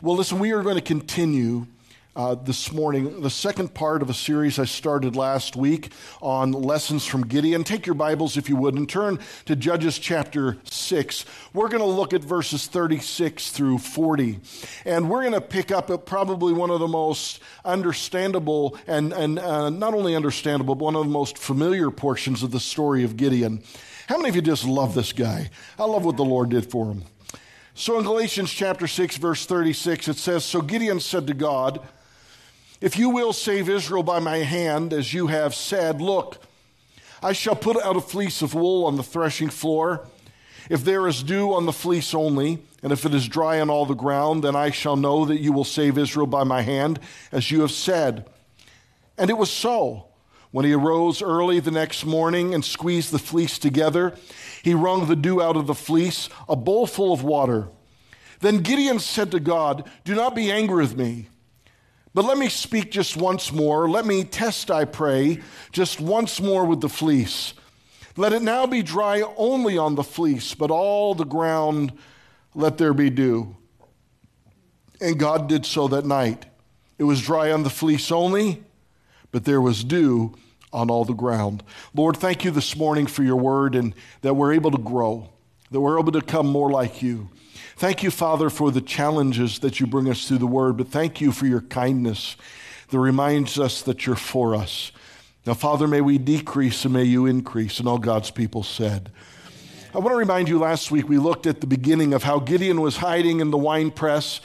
Well, listen, we are going to continue uh, this morning the second part of a series I started last week on lessons from Gideon. Take your Bibles, if you would, and turn to Judges chapter 6. We're going to look at verses 36 through 40. And we're going to pick up at probably one of the most understandable and, and uh, not only understandable, but one of the most familiar portions of the story of Gideon. How many of you just love this guy? I love what the Lord did for him. So in Galatians chapter 6, verse 36, it says So Gideon said to God, if you will save Israel by my hand, as you have said, look, I shall put out a fleece of wool on the threshing floor. If there is dew on the fleece only, and if it is dry on all the ground, then I shall know that you will save Israel by my hand, as you have said. And it was so. When he arose early the next morning and squeezed the fleece together, he wrung the dew out of the fleece, a bowl full of water. Then Gideon said to God, Do not be angry with me but let me speak just once more. Let me test, I pray, just once more with the fleece. Let it now be dry only on the fleece, but all the ground let there be dew. And God did so that night. It was dry on the fleece only, but there was dew on all the ground. Lord, thank you this morning for your word and that we're able to grow, that we're able to come more like you. Thank you, Father, for the challenges that you bring us through the word, but thank you for your kindness that reminds us that you're for us. Now, Father, may we decrease and may you increase. And all God's people said. I want to remind you last week we looked at the beginning of how Gideon was hiding in the wine press,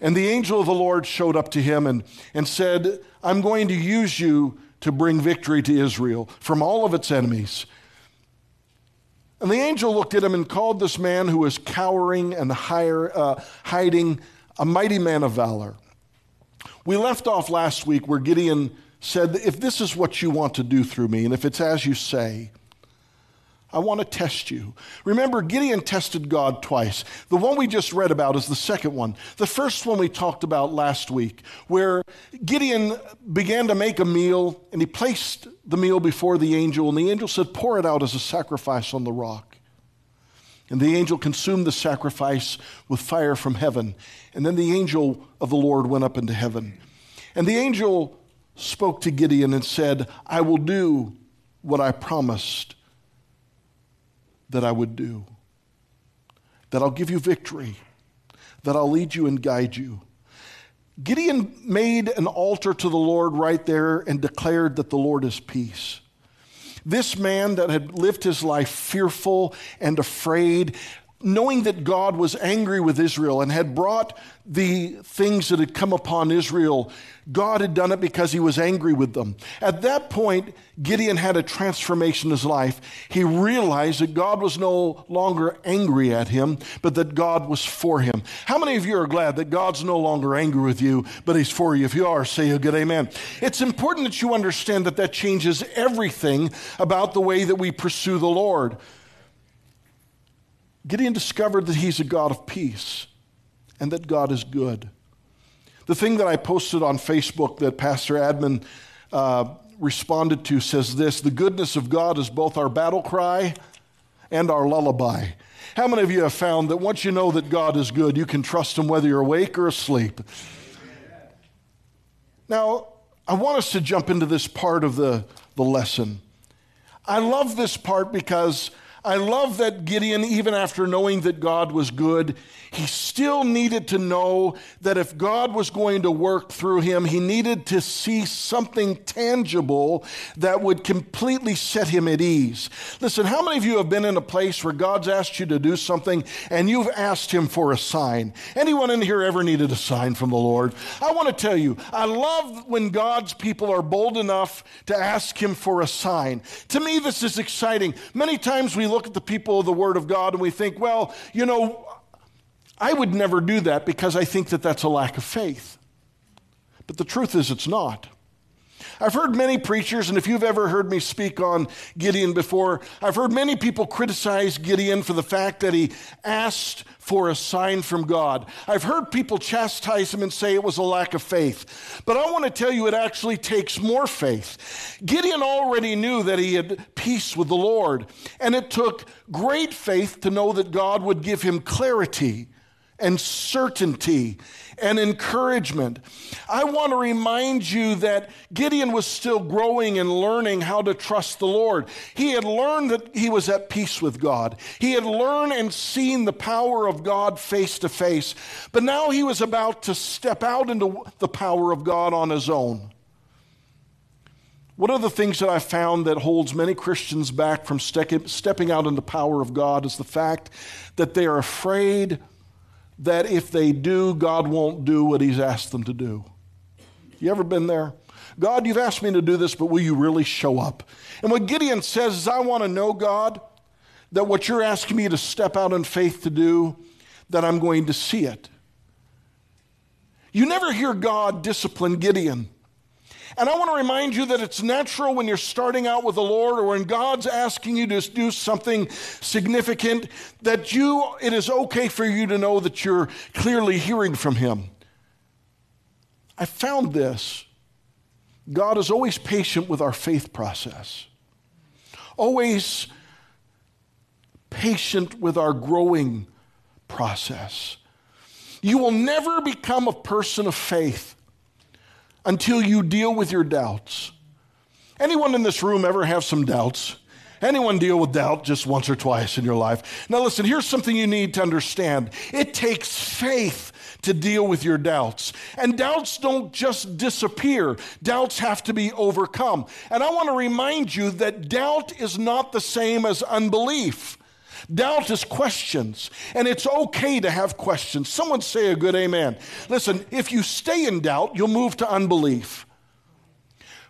and the angel of the Lord showed up to him and, and said, I'm going to use you to bring victory to Israel from all of its enemies. And the angel looked at him and called this man who was cowering and hire, uh, hiding a mighty man of valor. We left off last week where Gideon said, If this is what you want to do through me, and if it's as you say, I want to test you. Remember, Gideon tested God twice. The one we just read about is the second one. The first one we talked about last week, where Gideon began to make a meal and he placed the meal before the angel, and the angel said, Pour it out as a sacrifice on the rock. And the angel consumed the sacrifice with fire from heaven. And then the angel of the Lord went up into heaven. And the angel spoke to Gideon and said, I will do what I promised that I would do. That I'll give you victory, that I'll lead you and guide you. Gideon made an altar to the Lord right there and declared that the Lord is peace. This man that had lived his life fearful and afraid knowing that God was angry with Israel and had brought the things that had come upon Israel, God had done it because he was angry with them. At that point, Gideon had a transformation in his life. He realized that God was no longer angry at him, but that God was for him. How many of you are glad that God's no longer angry with you, but he's for you? If you are, say a good amen. It's important that you understand that that changes everything about the way that we pursue the Lord. Gideon discovered that he's a God of peace and that God is good. The thing that I posted on Facebook that Pastor Admin uh, responded to says this The goodness of God is both our battle cry and our lullaby. How many of you have found that once you know that God is good, you can trust Him whether you're awake or asleep? Now, I want us to jump into this part of the, the lesson. I love this part because I love that Gideon, even after knowing that God was good, he still needed to know that if God was going to work through him, he needed to see something tangible that would completely set him at ease. Listen, how many of you have been in a place where God's asked you to do something and you've asked him for a sign? Anyone in here ever needed a sign from the Lord? I want to tell you, I love when God's people are bold enough to ask him for a sign. To me, this is exciting. Many times we look at the people of the Word of God and we think, well, you know, I would never do that because I think that that's a lack of faith. But the truth is, it's not. I've heard many preachers, and if you've ever heard me speak on Gideon before, I've heard many people criticize Gideon for the fact that he asked for a sign from God. I've heard people chastise him and say it was a lack of faith. But I want to tell you, it actually takes more faith. Gideon already knew that he had peace with the Lord, and it took great faith to know that God would give him clarity and certainty and encouragement. I want to remind you that Gideon was still growing and learning how to trust the Lord. He had learned that he was at peace with God. He had learned and seen the power of God face to face. But now he was about to step out into the power of God on his own. One of the things that I found that holds many Christians back from stepping out in the power of God is the fact that they are afraid that if they do, God won't do what He's asked them to do. You ever been there? God, you've asked me to do this, but will you really show up? And what Gideon says is, I want to know, God, that what you're asking me to step out in faith to do, that I'm going to see it. You never hear God discipline Gideon. And I want to remind you that it's natural when you're starting out with the Lord or when God's asking you to do something significant that you it is okay for you to know that you're clearly hearing from him. I found this. God is always patient with our faith process. Always patient with our growing process. You will never become a person of faith until you deal with your doubts. Anyone in this room ever have some doubts? Anyone deal with doubt just once or twice in your life? Now, listen, here's something you need to understand it takes faith to deal with your doubts. And doubts don't just disappear, doubts have to be overcome. And I want to remind you that doubt is not the same as unbelief. Doubt is questions, and it's okay to have questions. Someone say a good amen. Listen, if you stay in doubt, you'll move to unbelief.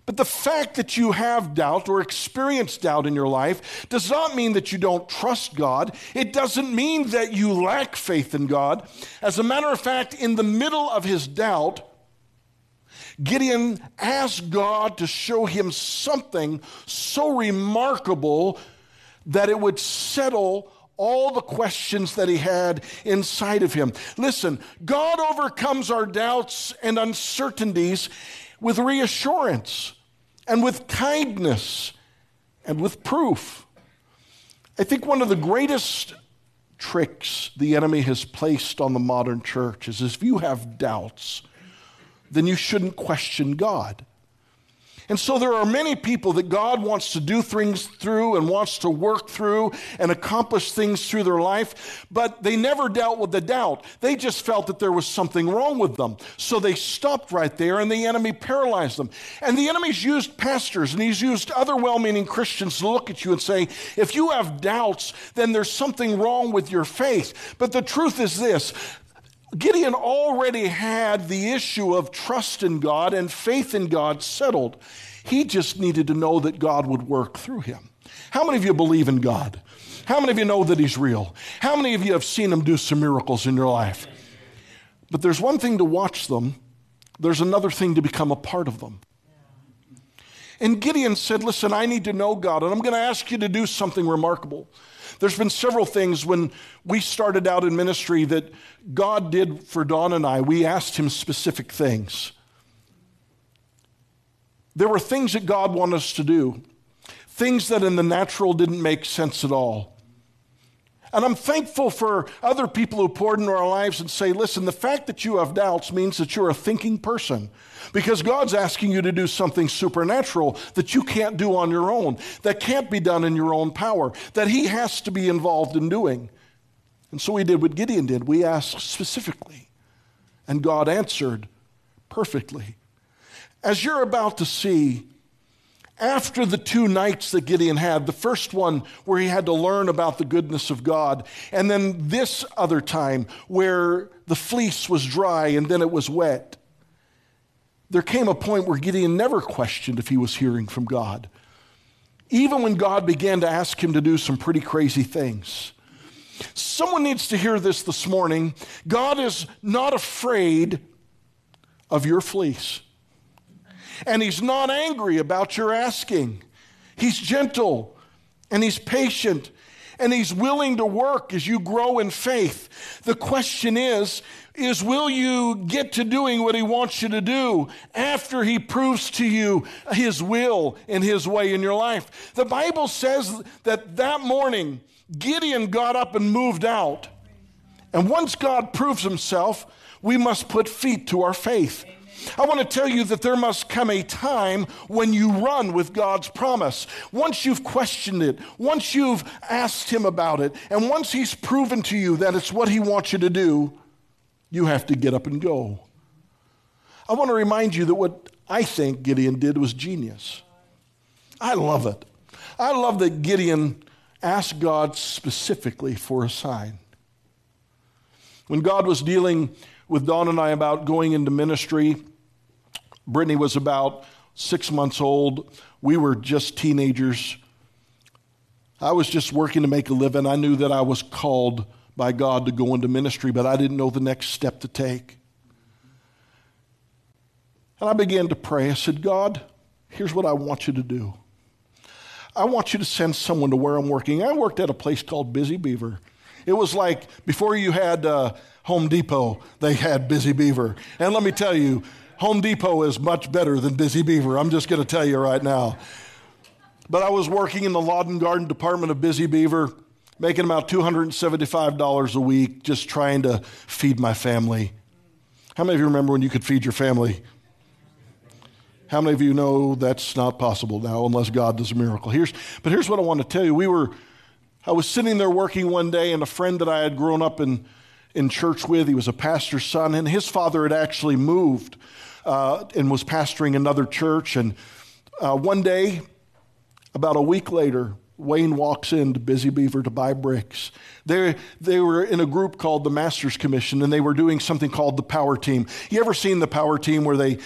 But the fact that you have doubt or experience doubt in your life does not mean that you don't trust God. It doesn't mean that you lack faith in God. As a matter of fact, in the middle of his doubt, Gideon asked God to show him something so remarkable that it would settle all the questions that he had inside of him. Listen, God overcomes our doubts and uncertainties with reassurance and with kindness and with proof. I think one of the greatest tricks the enemy has placed on the modern church is if you have doubts, then you shouldn't question God. And so there are many people that God wants to do things through and wants to work through and accomplish things through their life, but they never dealt with the doubt. They just felt that there was something wrong with them. So they stopped right there and the enemy paralyzed them. And the enemy's used pastors and he's used other well meaning Christians to look at you and say, if you have doubts, then there's something wrong with your faith. But the truth is this Gideon already had the issue of trust in God and faith in God settled. He just needed to know that God would work through him. How many of you believe in God? How many of you know that He's real? How many of you have seen Him do some miracles in your life? But there's one thing to watch them, there's another thing to become a part of them. And Gideon said, Listen, I need to know God, and I'm going to ask you to do something remarkable. There's been several things when we started out in ministry that God did for Don and I. We asked Him specific things. There were things that God wanted us to do, things that in the natural didn't make sense at all. And I'm thankful for other people who poured into our lives and say, listen, the fact that you have doubts means that you're a thinking person. Because God's asking you to do something supernatural that you can't do on your own, that can't be done in your own power, that He has to be involved in doing. And so we did what Gideon did. We asked specifically, and God answered perfectly. As you're about to see, after the two nights that Gideon had, the first one where he had to learn about the goodness of God, and then this other time where the fleece was dry and then it was wet, there came a point where Gideon never questioned if he was hearing from God. Even when God began to ask him to do some pretty crazy things. Someone needs to hear this this morning. God is not afraid of your fleece. And he's not angry about your asking. He's gentle and he's patient and he's willing to work as you grow in faith. The question is, is will you get to doing what he wants you to do after he proves to you his will and his way in your life? The Bible says that that morning Gideon got up and moved out And once God proves himself, we must put feet to our faith. I want to tell you that there must come a time when you run with God's promise. Once you've questioned it, once you've asked Him about it, and once He's proven to you that it's what He wants you to do, you have to get up and go. I want to remind you that what I think Gideon did was genius. I love it. I love that Gideon asked God specifically for a sign. When God was dealing with Don and I about going into ministry, Brittany was about six months old. We were just teenagers. I was just working to make a living. I knew that I was called by God to go into ministry, but I didn't know the next step to take. And I began to pray. I said, God, here's what I want you to do. I want you to send someone to where I'm working. I worked at a place called Busy Beaver. It was like before you had uh, Home Depot, they had Busy Beaver. And let me tell you, Home Depot is much better than Busy Beaver. I'm just going to tell you right now. But I was working in the lawn and garden department of Busy Beaver, making about $275 a week, just trying to feed my family. How many of you remember when you could feed your family? How many of you know that's not possible now unless God does a miracle? Here's, but here's what I want to tell you. We were, I was sitting there working one day, and a friend that I had grown up in, in church with, he was a pastor's son, and his father had actually moved uh, and was pastoring another church. And uh, one day, about a week later, Wayne walks into Busy Beaver to buy bricks. They, they were in a group called the Masters Commission, and they were doing something called the Power Team. You ever seen the Power Team where they,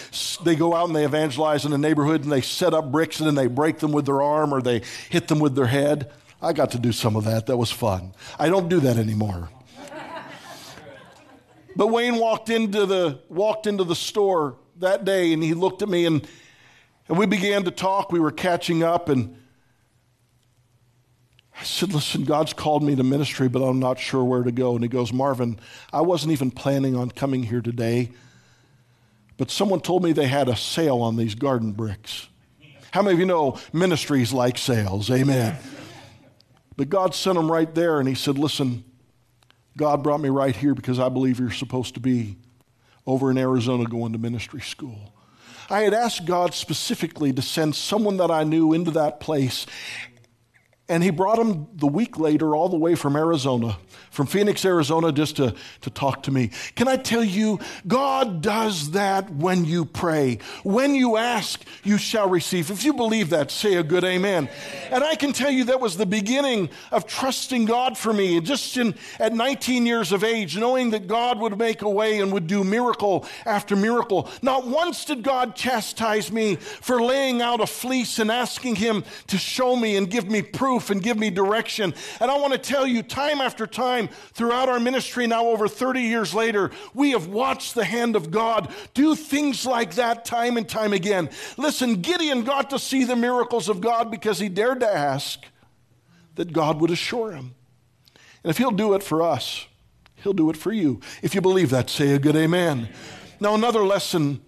they go out and they evangelize in a neighborhood and they set up bricks and then they break them with their arm or they hit them with their head? I got to do some of that. That was fun. I don't do that anymore. but Wayne walked into the, walked into the store that day and he looked at me and, and we began to talk. We were catching up and I said, Listen, God's called me to ministry, but I'm not sure where to go. And he goes, Marvin, I wasn't even planning on coming here today, but someone told me they had a sale on these garden bricks. How many of you know ministries like sales? Amen. But God sent him right there, and he said, Listen, God brought me right here because I believe you're supposed to be over in Arizona going to ministry school. I had asked God specifically to send someone that I knew into that place, and he brought him the week later all the way from Arizona, from Phoenix, Arizona, just to, to talk to me. Can I tell you, God does that when you pray. When you ask, you shall receive. If you believe that, say a good amen. And I can tell you that was the beginning of trusting God for me. Just in, at 19 years of age, knowing that God would make a way and would do miracle after miracle. Not once did God chastise me for laying out a fleece and asking Him to show me and give me proof and give me direction. And I want to tell you, time after time throughout our ministry, now over 30 years later, we have watched the hand of God do things like that time and time again. Listen, Gideon got to see the miracles of God because he dared to ask that God would assure him. And if he'll do it for us, he'll do it for you. If you believe that, say a good amen. Now, another lesson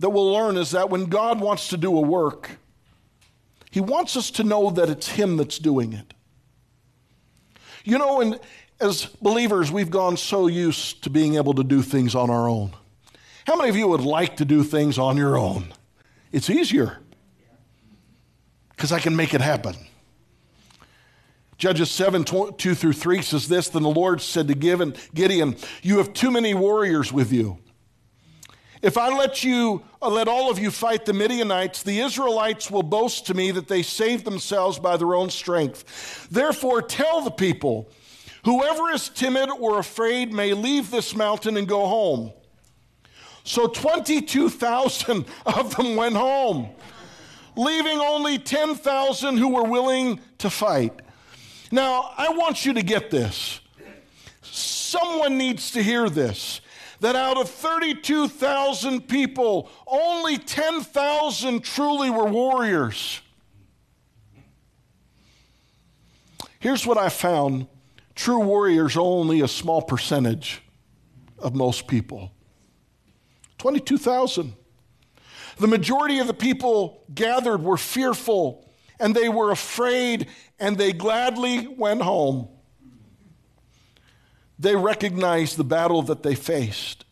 that we'll learn is that when God wants to do a work, he wants us to know that it's Him that's doing it. You know, and as believers, we've gone so used to being able to do things on our own. How many of you would like to do things on your own? It's easier because I can make it happen. Judges 7 2 through 3 says this Then the Lord said to Gideon, You have too many warriors with you. If I let you, uh, let all of you fight the Midianites, the Israelites will boast to me that they saved themselves by their own strength. Therefore, tell the people, whoever is timid or afraid may leave this mountain and go home. So 22,000 of them went home, leaving only 10,000 who were willing to fight. Now, I want you to get this. Someone needs to hear this that out of 32,000 people, only 10,000 truly were warriors. Here's what I found true warriors are only a small percentage of most people 22,000. The majority of the people gathered were fearful and they were afraid and they gladly went home. They recognized the battle that they faced.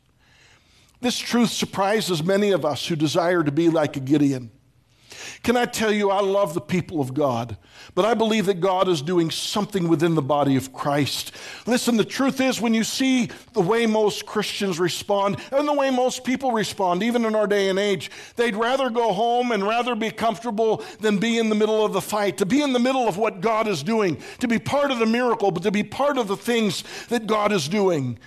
This truth surprises many of us who desire to be like a Gideon. Can I tell you, I love the people of God, but I believe that God is doing something within the body of Christ. Listen, the truth is, when you see the way most Christians respond and the way most people respond, even in our day and age, they'd rather go home and rather be comfortable than be in the middle of the fight, to be in the middle of what God is doing, to be part of the miracle, but to be part of the things that God is doing.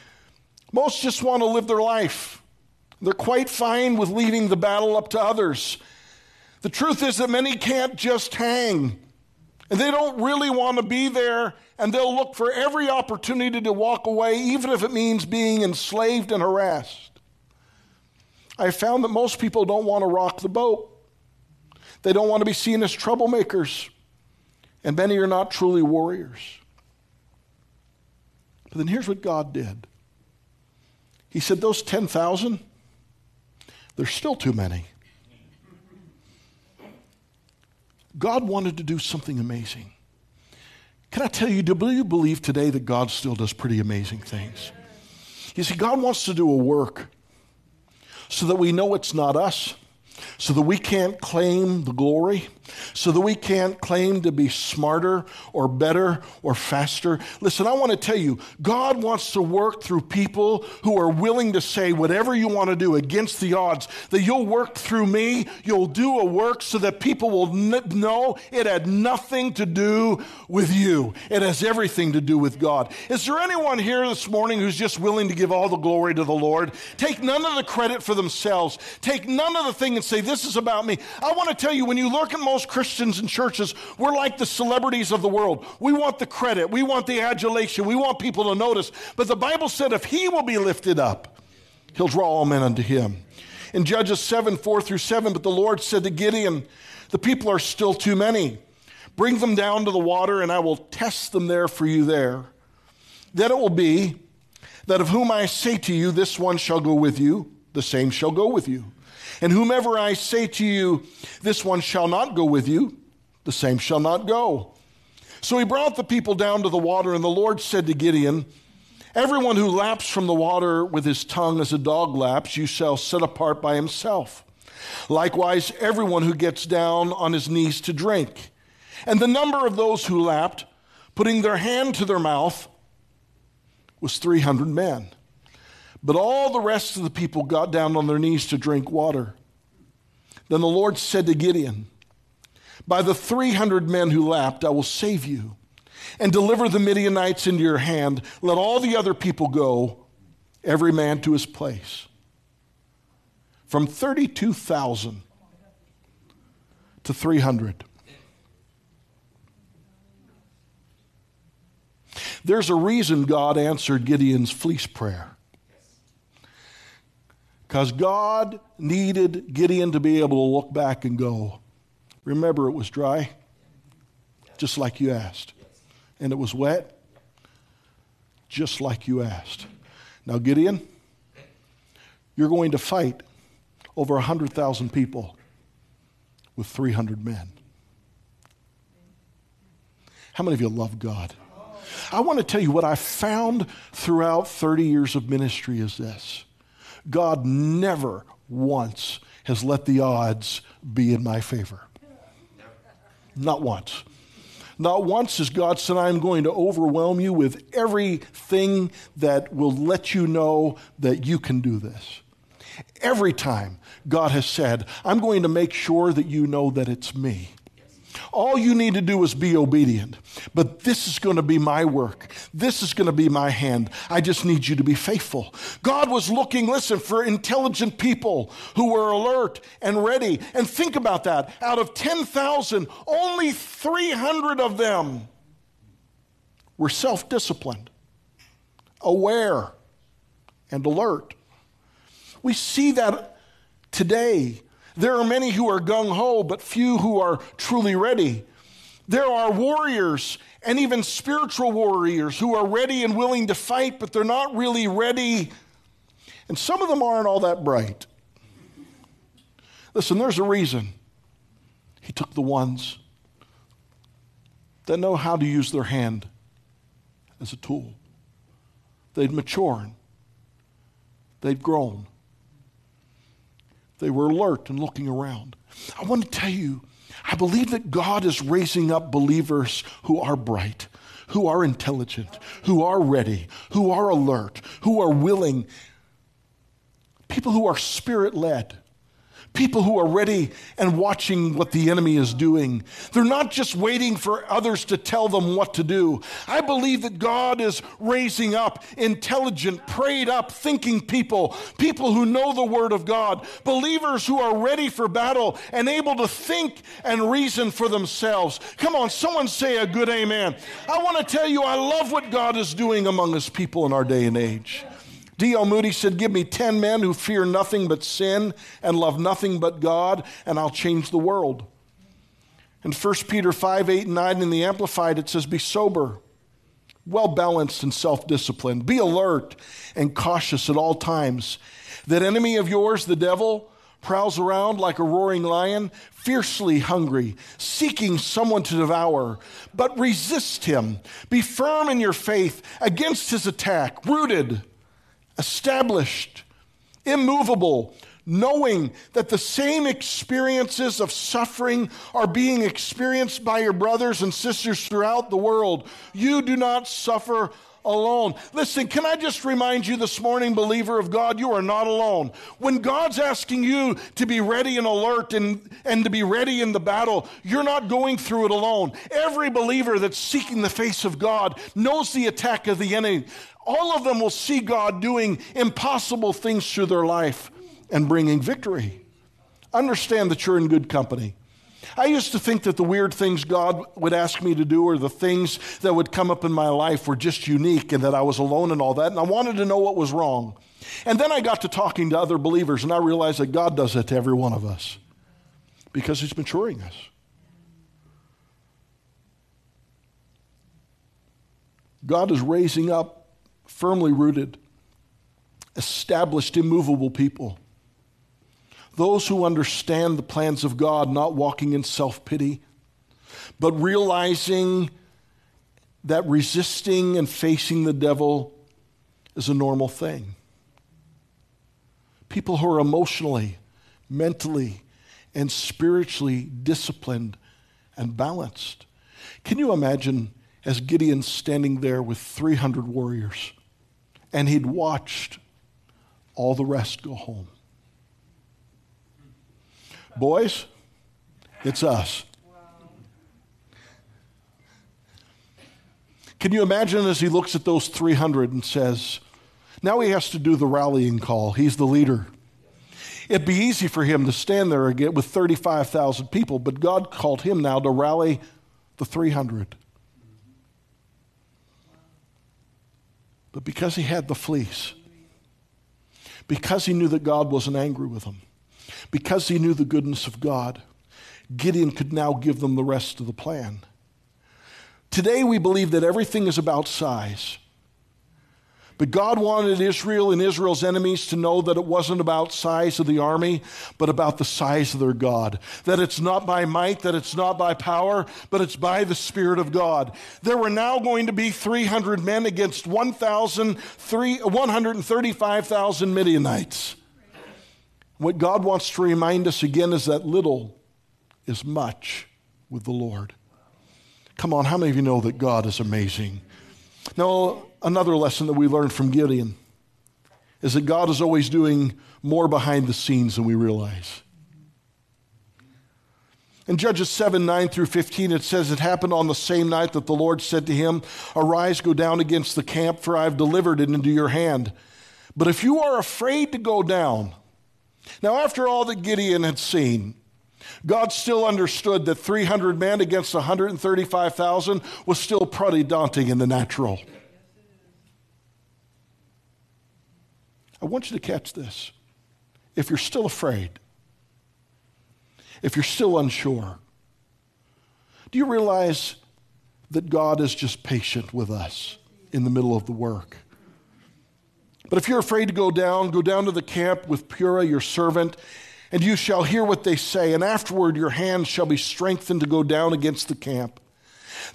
Most just want to live their life. They're quite fine with leaving the battle up to others. The truth is that many can't just hang. And they don't really want to be there, and they'll look for every opportunity to walk away, even if it means being enslaved and harassed. I found that most people don't want to rock the boat. They don't want to be seen as troublemakers. And many are not truly warriors. But then here's what God did He said, Those 10,000, there's still too many. God wanted to do something amazing. Can I tell you, do you believe today that God still does pretty amazing things? You see, God wants to do a work so that we know it's not us, so that we can't claim the glory, so that we can't claim to be smarter or better or faster. Listen, I want to tell you, God wants to work through people who are willing to say whatever you want to do against the odds, that you'll work through me, you'll do a work so that people will know it had nothing to do with you. It has everything to do with God. Is there anyone here this morning who's just willing to give all the glory to the Lord? Take none of the credit for themselves. Take none of the thing and say, This is about me. I want to tell you, when you look at most Christians and churches, we're like the celebrities of the world. We want the credit, we want the adulation, we want people to notice. But the Bible said if he will be lifted up, he'll draw all men unto him. In Judges 7 4 through 7, but the Lord said to Gideon, The people are still too many. Bring them down to the water, and I will test them there for you there. Then it will be that of whom I say to you, This one shall go with you, the same shall go with you. And whomever I say to you, this one shall not go with you, the same shall not go. So he brought the people down to the water, and the Lord said to Gideon, Everyone who laps from the water with his tongue as a dog laps, you shall set apart by himself. Likewise, everyone who gets down on his knees to drink. And the number of those who lapped, putting their hand to their mouth, was 300 men. But all the rest of the people got down on their knees to drink water. Then the Lord said to Gideon, By the 300 men who lapped, I will save you and deliver the Midianites into your hand. Let all the other people go, every man to his place. From 32,000 to 300. There's a reason God answered Gideon's fleece prayer. Because God needed Gideon to be able to look back and go, Remember, it was dry, just like you asked. And it was wet, just like you asked. Now, Gideon, you're going to fight over 100,000 people with 300 men. How many of you love God? I want to tell you what I found throughout 30 years of ministry is this God never once has let the odds be in my favor. Not once. Not once has God said, I'm going to overwhelm you with everything that will let you know that you can do this. Every time God has said, I'm going to make sure that you know that it's me. All you need to do is be obedient. But this is going to be my work. This is going to be my hand. I just need you to be faithful. God was looking, listen, for intelligent people who were alert and ready. And think about that. Out of 10,000, only 300 of them were self disciplined, aware, and alert. We see that today there are many who are gung ho, but few who are truly ready. There are warriors and even spiritual warriors who are ready and willing to fight, but they're not really ready. And some of them aren't all that bright. Listen, there's a reason. He took the ones that know how to use their hand as a tool. they'd matured, they'd grown, they were alert and looking around. I want to tell you, I believe that God is raising up believers who are bright, who are intelligent, who are ready, who are alert, who are willing, people who are spirit led people who are ready and watching what the enemy is doing. They're not just waiting for others to tell them what to do. I believe that God is raising up intelligent, prayed up, thinking people, people who know the Word of God, believers who are ready for battle and able to think and reason for themselves. Come on, someone say a good amen. I want to tell you, I love what God is doing among His people in our day and age. D.L. Moody said, Give me 10 men who fear nothing but sin and love nothing but God, and I'll change the world. In 1 Peter 5 8 and 9 in the Amplified, it says, Be sober, well balanced, and self disciplined. Be alert and cautious at all times. That enemy of yours, the devil, prowls around like a roaring lion, fiercely hungry, seeking someone to devour. But resist him. Be firm in your faith against his attack, rooted established, immovable, knowing that the same experiences of suffering are being experienced by your brothers and sisters throughout the world. You do not suffer alone. Listen, can I just remind you this morning, believer of God, you are not alone. When God's asking you to be ready and alert and, and to be ready in the battle, you're not going through it alone. Every believer that's seeking the face of God knows the attack of the enemy all of them will see God doing impossible things through their life and bringing victory. Understand that you're in good company. I used to think that the weird things God would ask me to do or the things that would come up in my life were just unique and that I was alone and all that, and I wanted to know what was wrong. And then I got to talking to other believers, and I realized that God does it to every one of us because He's maturing us. God is raising up firmly rooted, established, immovable people. Those who understand the plans of God, not walking in self pity, but realizing that resisting and facing the devil is a normal thing. People who are emotionally, mentally, and spiritually disciplined and balanced. Can you imagine as Gideon standing there with 300 warriors? and he'd watched all the rest go home. Boys, it's us. Can you imagine as he looks at those 300 and says, now he has to do the rallying call. He's the leader. It'd be easy for him to stand there again with 35,000 people, but God called him now to rally the 300. But because he had the fleece, because he knew that God wasn't angry with him, because he knew the goodness of God, Gideon could now give them the rest of the plan. Today, we believe that everything is about size. But God wanted Israel and Israel's enemies to know that it wasn't about size of the army, but about the size of their God. That it's not by might, that it's not by power, but it's by the Spirit of God. There were now going to be 300 men against 135,000 Midianites. What God wants to remind us again is that little is much with the Lord. Come on, how many of you know that God is amazing? Now, another lesson that we learned from Gideon is that God is always doing more behind the scenes than we realize. In Judges 7 9 through 15, it says, It happened on the same night that the Lord said to him, Arise, go down against the camp, for I have delivered it into your hand. But if you are afraid to go down, now after all that Gideon had seen, God still understood that 300 men against 135,000 was still pretty daunting in the natural. I want you to catch this. If you're still afraid, if you're still unsure, do you realize that God is just patient with us in the middle of the work? But if you're afraid to go down, go down to the camp with Purah, your servant, and you shall hear what they say, and afterward your hands shall be strengthened to go down against the camp.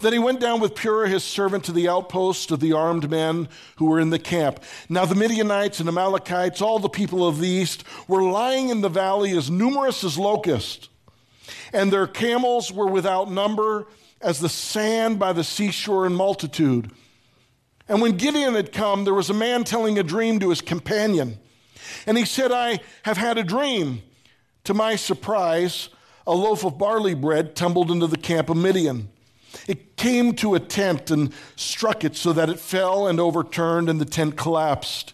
Then he went down with Purah his servant to the outpost of the armed men who were in the camp. Now the Midianites and Amalekites, all the people of the east, were lying in the valley as numerous as locusts, and their camels were without number as the sand by the seashore in multitude. And when Gideon had come, there was a man telling a dream to his companion. And he said, I have had a dream. To my surprise, a loaf of barley bread tumbled into the camp of Midian. It came to a tent and struck it so that it fell and overturned, and the tent collapsed.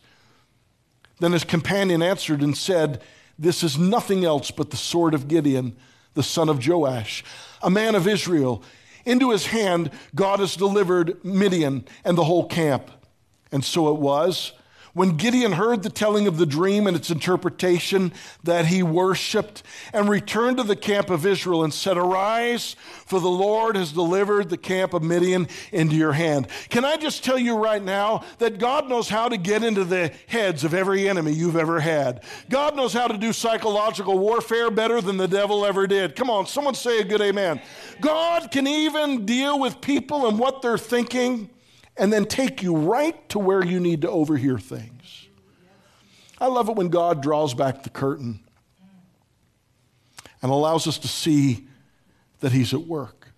Then his companion answered and said, This is nothing else but the sword of Gideon, the son of Joash, a man of Israel. Into his hand God has delivered Midian and the whole camp. And so it was when Gideon heard the telling of the dream and its interpretation, that he worshiped and returned to the camp of Israel and said, Arise, for the Lord has delivered the camp of Midian into your hand. Can I just tell you right now that God knows how to get into the heads of every enemy you've ever had? God knows how to do psychological warfare better than the devil ever did. Come on, someone say a good amen. God can even deal with people and what they're thinking and then take you right to where you need to overhear things. I love it when God draws back the curtain and allows us to see that He's at work.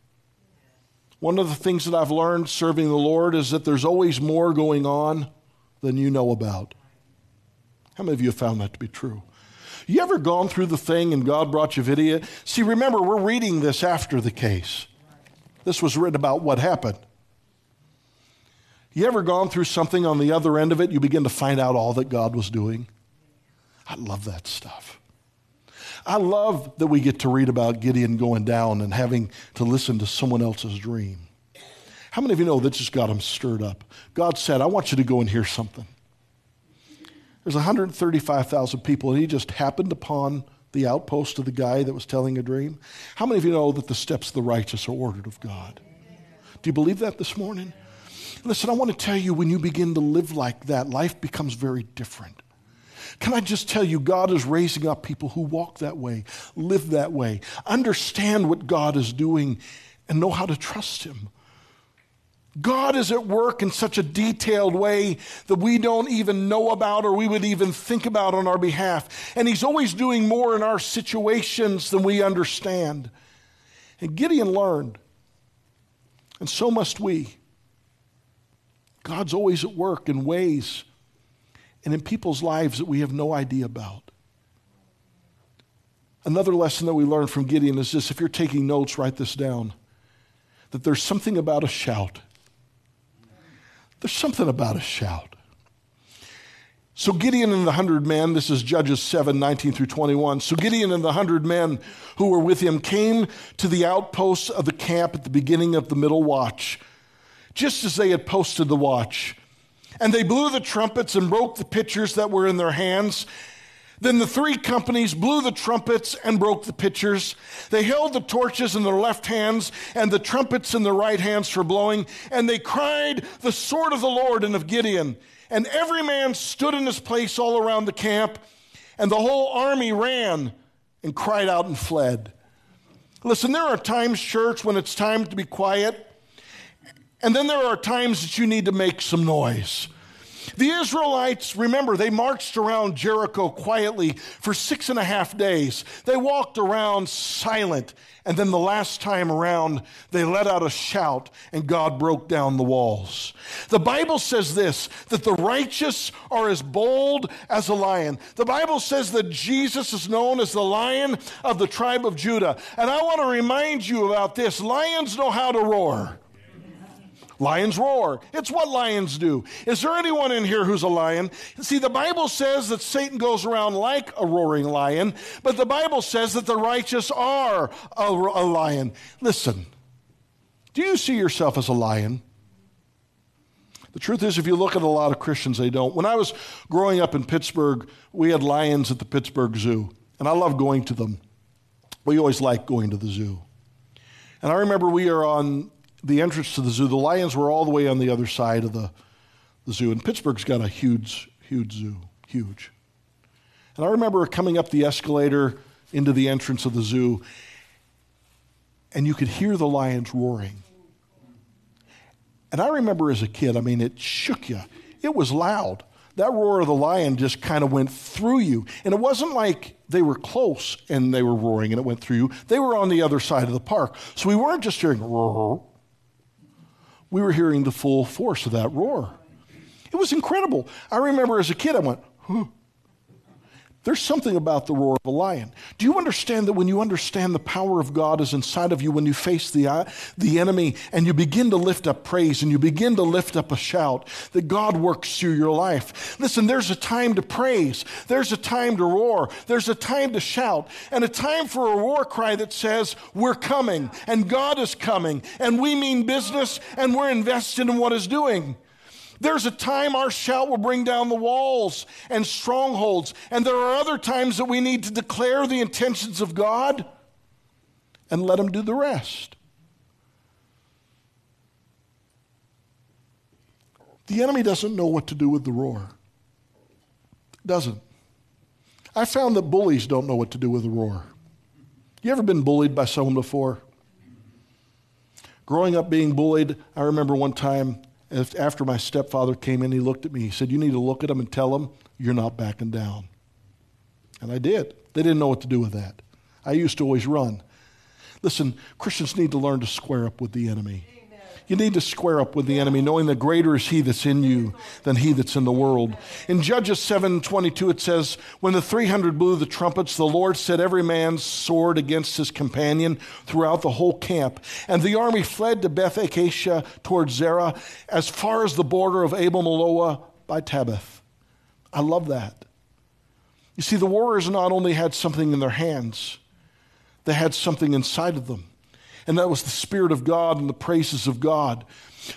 One of the things that I've learned serving the Lord is that there's always more going on than you know about. How many of you have found that to be true? You ever gone through the thing and God brought you video? See, remember, we're reading this after the case. This was written about what happened. You ever gone through something on the other end of it, you begin to find out all that God was doing? I love that stuff. I love that we get to read about Gideon going down and having to listen to someone else's dream. How many of you know that just got him stirred up? God said, I want you to go and hear something. There's 135,000 people, and he just happened upon the outpost of the guy that was telling a dream. How many of you know that the steps of the righteous are ordered of God? Do you believe that this morning? Listen, I want to tell you when you begin to live like that, life becomes very different. Can I just tell you, God is raising up people who walk that way, live that way, understand what God is doing, and know how to trust Him. God is at work in such a detailed way that we don't even know about or we would even think about on our behalf. And He's always doing more in our situations than we understand. And Gideon learned, and so must we. God's always at work in ways and in people's lives that we have no idea about. Another lesson that we learn from Gideon is this if you're taking notes, write this down that there's something about a shout. There's something about a shout. So Gideon and the hundred men, this is Judges 7 19 through 21. So Gideon and the hundred men who were with him came to the outposts of the camp at the beginning of the middle watch just as they had posted the watch. And they blew the trumpets and broke the pitchers that were in their hands. Then the three companies blew the trumpets and broke the pitchers. They held the torches in their left hands and the trumpets in their right hands for blowing. And they cried, The sword of the Lord and of Gideon. And every man stood in his place all around the camp. And the whole army ran and cried out and fled. Listen, there are times, church, when it's time to be quiet and then there are times that you need to make some noise. The Israelites, remember, they marched around Jericho quietly for six and a half days. They walked around silent. And then the last time around, they let out a shout and God broke down the walls. The Bible says this that the righteous are as bold as a lion. The Bible says that Jesus is known as the lion of the tribe of Judah. And I want to remind you about this lions know how to roar. Lions roar. It's what lions do. Is there anyone in here who's a lion? See, the Bible says that Satan goes around like a roaring lion, but the Bible says that the righteous are a, a lion. Listen, do you see yourself as a lion? The truth is, if you look at a lot of Christians, they don't. When I was growing up in Pittsburgh, we had lions at the Pittsburgh Zoo, and I love going to them. We always like going to the zoo. And I remember we are on the entrance to the zoo, the lions were all the way on the other side of the, the zoo. And Pittsburgh's got a huge, huge zoo, huge. And I remember coming up the escalator into the entrance of the zoo, and you could hear the lions roaring. And I remember as a kid, I mean, it shook you. It was loud. That roar of the lion just kind of went through you. And it wasn't like they were close and they were roaring and it went through you. They were on the other side of the park. So we weren't just hearing roar, we were hearing the full force of that roar. It was incredible. I remember as a kid, I went, huh. There's something about the roar of a lion. Do you understand that when you understand the power of God is inside of you, when you face the, uh, the enemy and you begin to lift up praise and you begin to lift up a shout, that God works through your life? Listen, there's a time to praise, there's a time to roar, there's a time to shout, and a time for a war cry that says, We're coming, and God is coming, and we mean business, and we're invested in what is doing. There's a time our shout will bring down the walls and strongholds, and there are other times that we need to declare the intentions of God and let Him do the rest. The enemy doesn't know what to do with the roar. Doesn't. I found that bullies don't know what to do with the roar. You ever been bullied by someone before? Growing up being bullied, I remember one time after my stepfather came in, he looked at me. He said, You need to look at him and tell him you're not backing down. And I did. They didn't know what to do with that. I used to always run. Listen, Christians need to learn to square up with the enemy. You need to square up with the enemy, knowing that greater is he that's in you than he that's in the world. In Judges 7:22 it says, "When the 300 blew the trumpets, the Lord set every man's sword against his companion throughout the whole camp, and the army fled to Beth Acacia toward Zerah, as far as the border of Abel Meholah by Tabbath. I love that. You see, the warriors not only had something in their hands, they had something inside of them and that was the Spirit of God and the praises of God.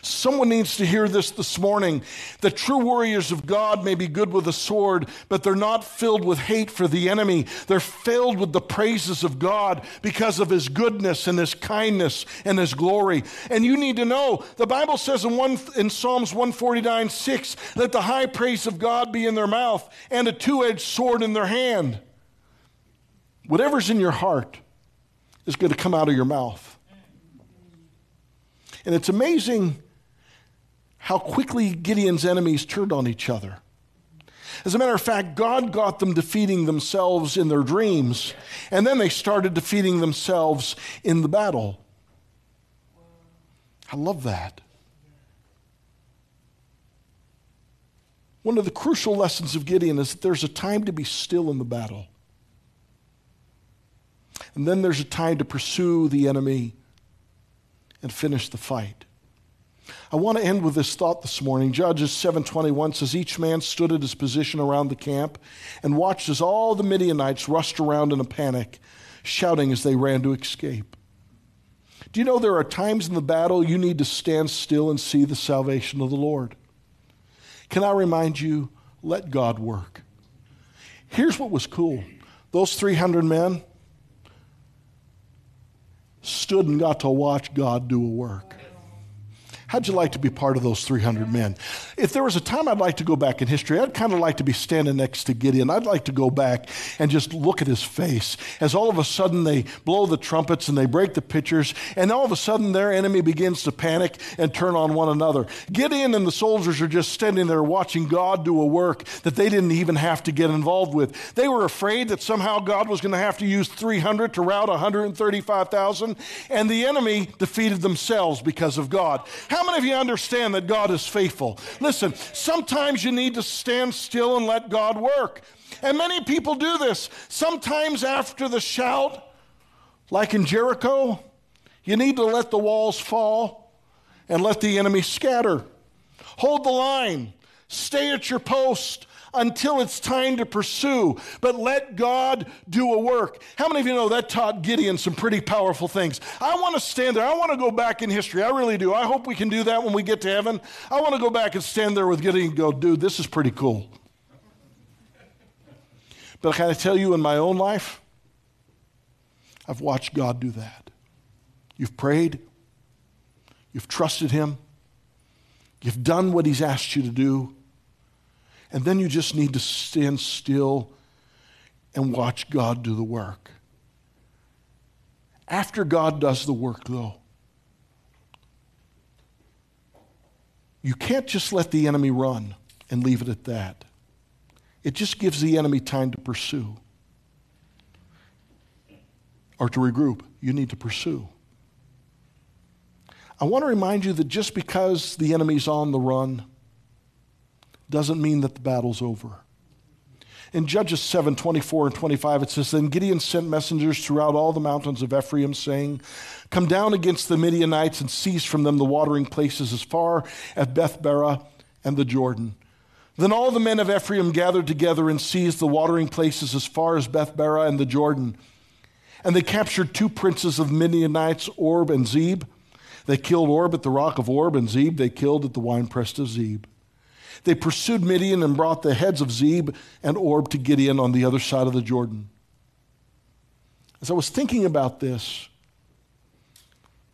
Someone needs to hear this this morning. The true warriors of God may be good with a sword, but they're not filled with hate for the enemy. They're filled with the praises of God because of his goodness and his kindness and his glory. And you need to know the Bible says in, one, in Psalms 149 6, let the high praise of God be in their mouth and a two edged sword in their hand. Whatever's in your heart is going to come out of your mouth. And it's amazing how quickly Gideon's enemies turned on each other. As a matter of fact, God got them defeating themselves in their dreams, and then they started defeating themselves in the battle. I love that. One of the crucial lessons of Gideon is that there's a time to be still in the battle. And then there's a time to pursue the enemy and finish the fight. I want to end with this thought this morning. Judges 7:21 says each man stood at his position around the camp and watched as all the Midianites rushed around in a panic, shouting as they ran to escape. Do you know there are times in the battle you need to stand still and see the salvation of the Lord? Can I remind you, let God work. Here's what was cool. Those 300 men, stood and got to watch God do a work. How'd you like to be part of those 300 men? If there was a time I'd like to go back in history, I'd kind of like to be standing next to Gideon. I'd like to go back and just look at his face as all of a sudden they blow the trumpets and they break the pitchers, and all of a sudden their enemy begins to panic and turn on one another. Gideon and the soldiers are just standing there watching God do a work that they didn't even have to get involved with. They were afraid that somehow God was going to have to use 300 to rout 135,000, and the enemy defeated themselves because of God. How how many of you understand that God is faithful? Listen, sometimes you need to stand still and let God work. And many people do this. Sometimes after the shout, like in Jericho, you need to let the walls fall and let the enemy scatter. Hold the line. Stay at your post until it's time to pursue, but let God do a work. How many of you know that taught Gideon some pretty powerful things? I want to stand there. I want to go back in history. I really do. I hope we can do that when we get to heaven. I want to go back and stand there with Gideon and go, dude, this is pretty cool. But can I tell you in my own life, I've watched God do that. You've prayed, you've trusted Him, you've done what He's asked you to do and then you just need to stand still and watch God do the work. After God does the work, though, you can't just let the enemy run and leave it at that. It just gives the enemy time to pursue or to regroup. You need to pursue. I want to remind you that just because the enemy's on the run doesn't mean that the battle's over. In Judges 7 24 and 25, it says, Then Gideon sent messengers throughout all the mountains of Ephraim, saying, Come down against the Midianites and seize from them the watering places as far as Beth Barah and the Jordan. Then all the men of Ephraim gathered together and seized the watering places as far as Beth Barah and the Jordan. And they captured two princes of Midianites, Oreb and Zeeb. They killed Oreb at the rock of Oreb, and Zeeb they killed at the winepress of Zeeb. They pursued Midian and brought the heads of Zeeb and Oreb to Gideon on the other side of the Jordan. As I was thinking about this,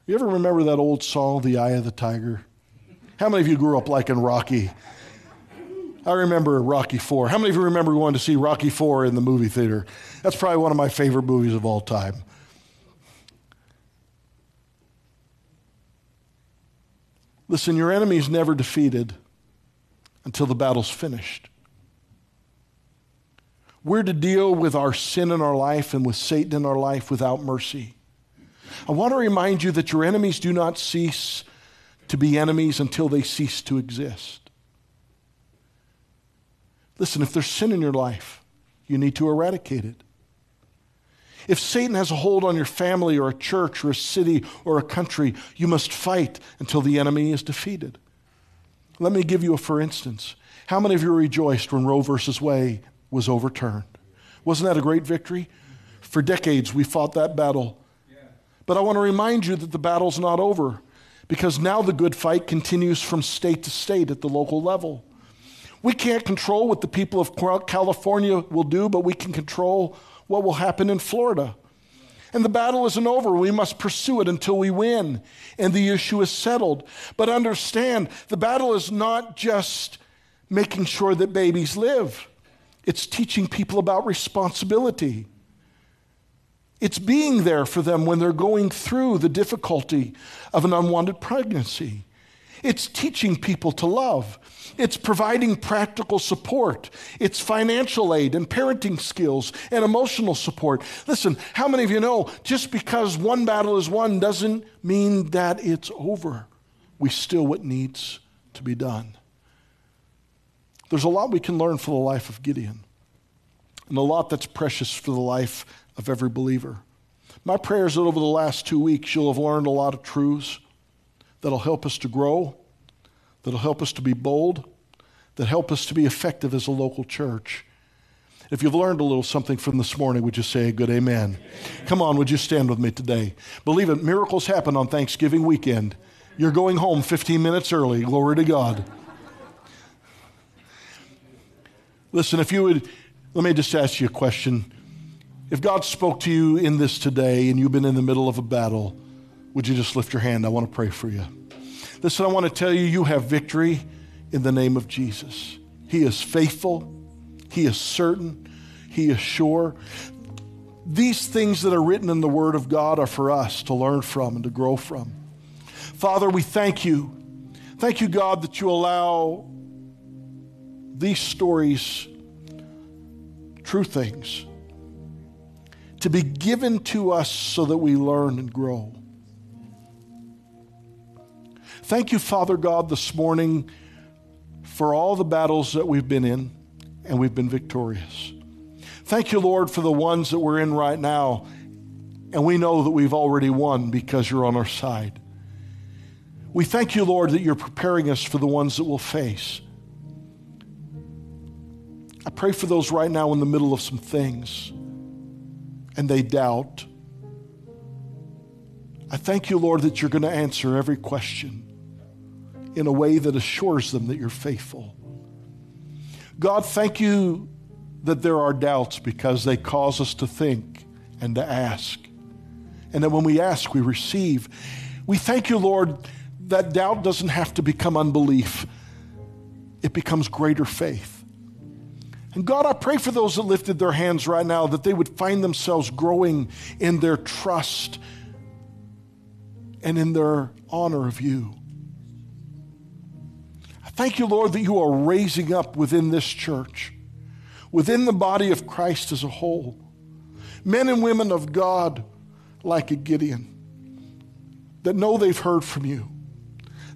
you ever remember that old song, The Eye of the Tiger? How many of you grew up like in Rocky? I remember Rocky Four. How many of you remember going to see Rocky Four in the movie theater? That's probably one of my favorite movies of all time. Listen, your enemy is never defeated until the battle's finished. We're to deal with our sin in our life and with Satan in our life without mercy. I want to remind you that your enemies do not cease to be enemies until they cease to exist. Listen, if there's sin in your life, you need to eradicate it. If Satan has a hold on your family or a church or a city or a country, you must fight until the enemy is defeated. Let me give you a for instance. How many of you rejoiced when Roe versus Wade was overturned? Wasn't that a great victory? For decades, we fought that battle. But I want to remind you that the battle's not over because now the good fight continues from state to state at the local level. We can't control what the people of California will do, but we can control what will happen in Florida. And the battle isn't over. We must pursue it until we win and the issue is settled. But understand, the battle is not just making sure that babies live, it's teaching people about responsibility. It's being there for them when they're going through the difficulty of an unwanted pregnancy. It's teaching people to love. It's providing practical support. It's financial aid and parenting skills and emotional support. Listen, how many of you know just because one battle is won doesn't mean that it's over? We still what needs to be done. There's a lot we can learn from the life of Gideon, and a lot that's precious for the life of every believer. My prayer is that over the last two weeks, you'll have learned a lot of truths that'll help us to grow, that'll help us to be bold, that help us to be effective as a local church. If you've learned a little something from this morning, would you say a good amen? Come on, would you stand with me today? Believe it, miracles happen on Thanksgiving weekend. You're going home 15 minutes early. Glory to God. Listen, if you would, let me just ask you a question. If God spoke to you in this today and you've been in the middle of a battle, would you just lift your hand? I want to pray for you. Listen, I want to tell you, you have victory in the name of Jesus. He is faithful, He is certain, He is sure. These things that are written in the Word of God are for us to learn from and to grow from. Father, we thank you. Thank you, God, that you allow these stories, true things, to be given to us so that we learn and grow. Thank you, Father God, this morning for all the battles that we've been in, and we've been victorious. Thank you, Lord, for the ones that we're in right now, and we know that we've already won because you're on our side. We thank you, Lord, that you're preparing us for the ones that we'll face. I pray for those right now in the middle of some things and they doubt. I thank you, Lord, that you're going to answer every question in a way that assures them that you're faithful. God, thank you that there are doubts because they cause us to think and to ask. And that when we ask, we receive. We thank you, Lord, that doubt doesn't have to become unbelief, it becomes greater faith. And God, I pray for those that lifted their hands right now that they would find themselves growing in their trust and in their honor of you. Thank you, Lord, that you are raising up within this church, within the body of Christ as a whole, men and women of God like a Gideon that know they've heard from you,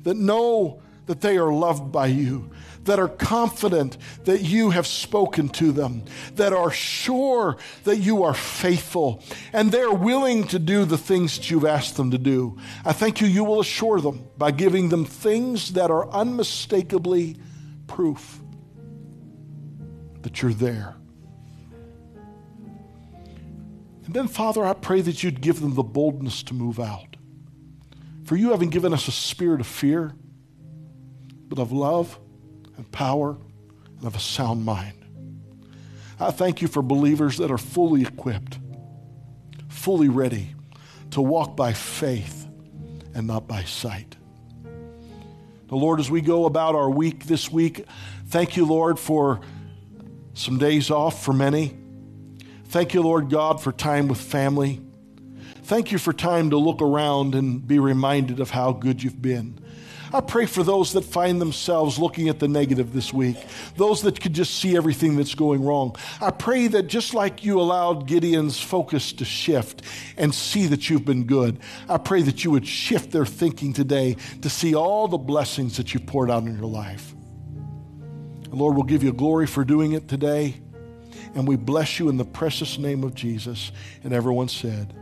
that know that they are loved by you, that are confident that you have spoken to them, that are sure that you are faithful, and they're willing to do the things that you've asked them to do. I thank you, you will assure them by giving them things that are unmistakably proof that you're there. And then, Father, I pray that you'd give them the boldness to move out. For you haven't given us a spirit of fear, but of love and power and of a sound mind. I thank you for believers that are fully equipped, fully ready to walk by faith and not by sight. The Lord, as we go about our week this week, thank you, Lord, for some days off for many. Thank you, Lord God, for time with family. Thank you for time to look around and be reminded of how good you've been. I pray for those that find themselves looking at the negative this week, those that could just see everything that's going wrong. I pray that just like you allowed Gideon's focus to shift and see that you've been good, I pray that you would shift their thinking today to see all the blessings that you've poured out in your life. And Lord, we'll give you glory for doing it today. And we bless you in the precious name of Jesus. And everyone said,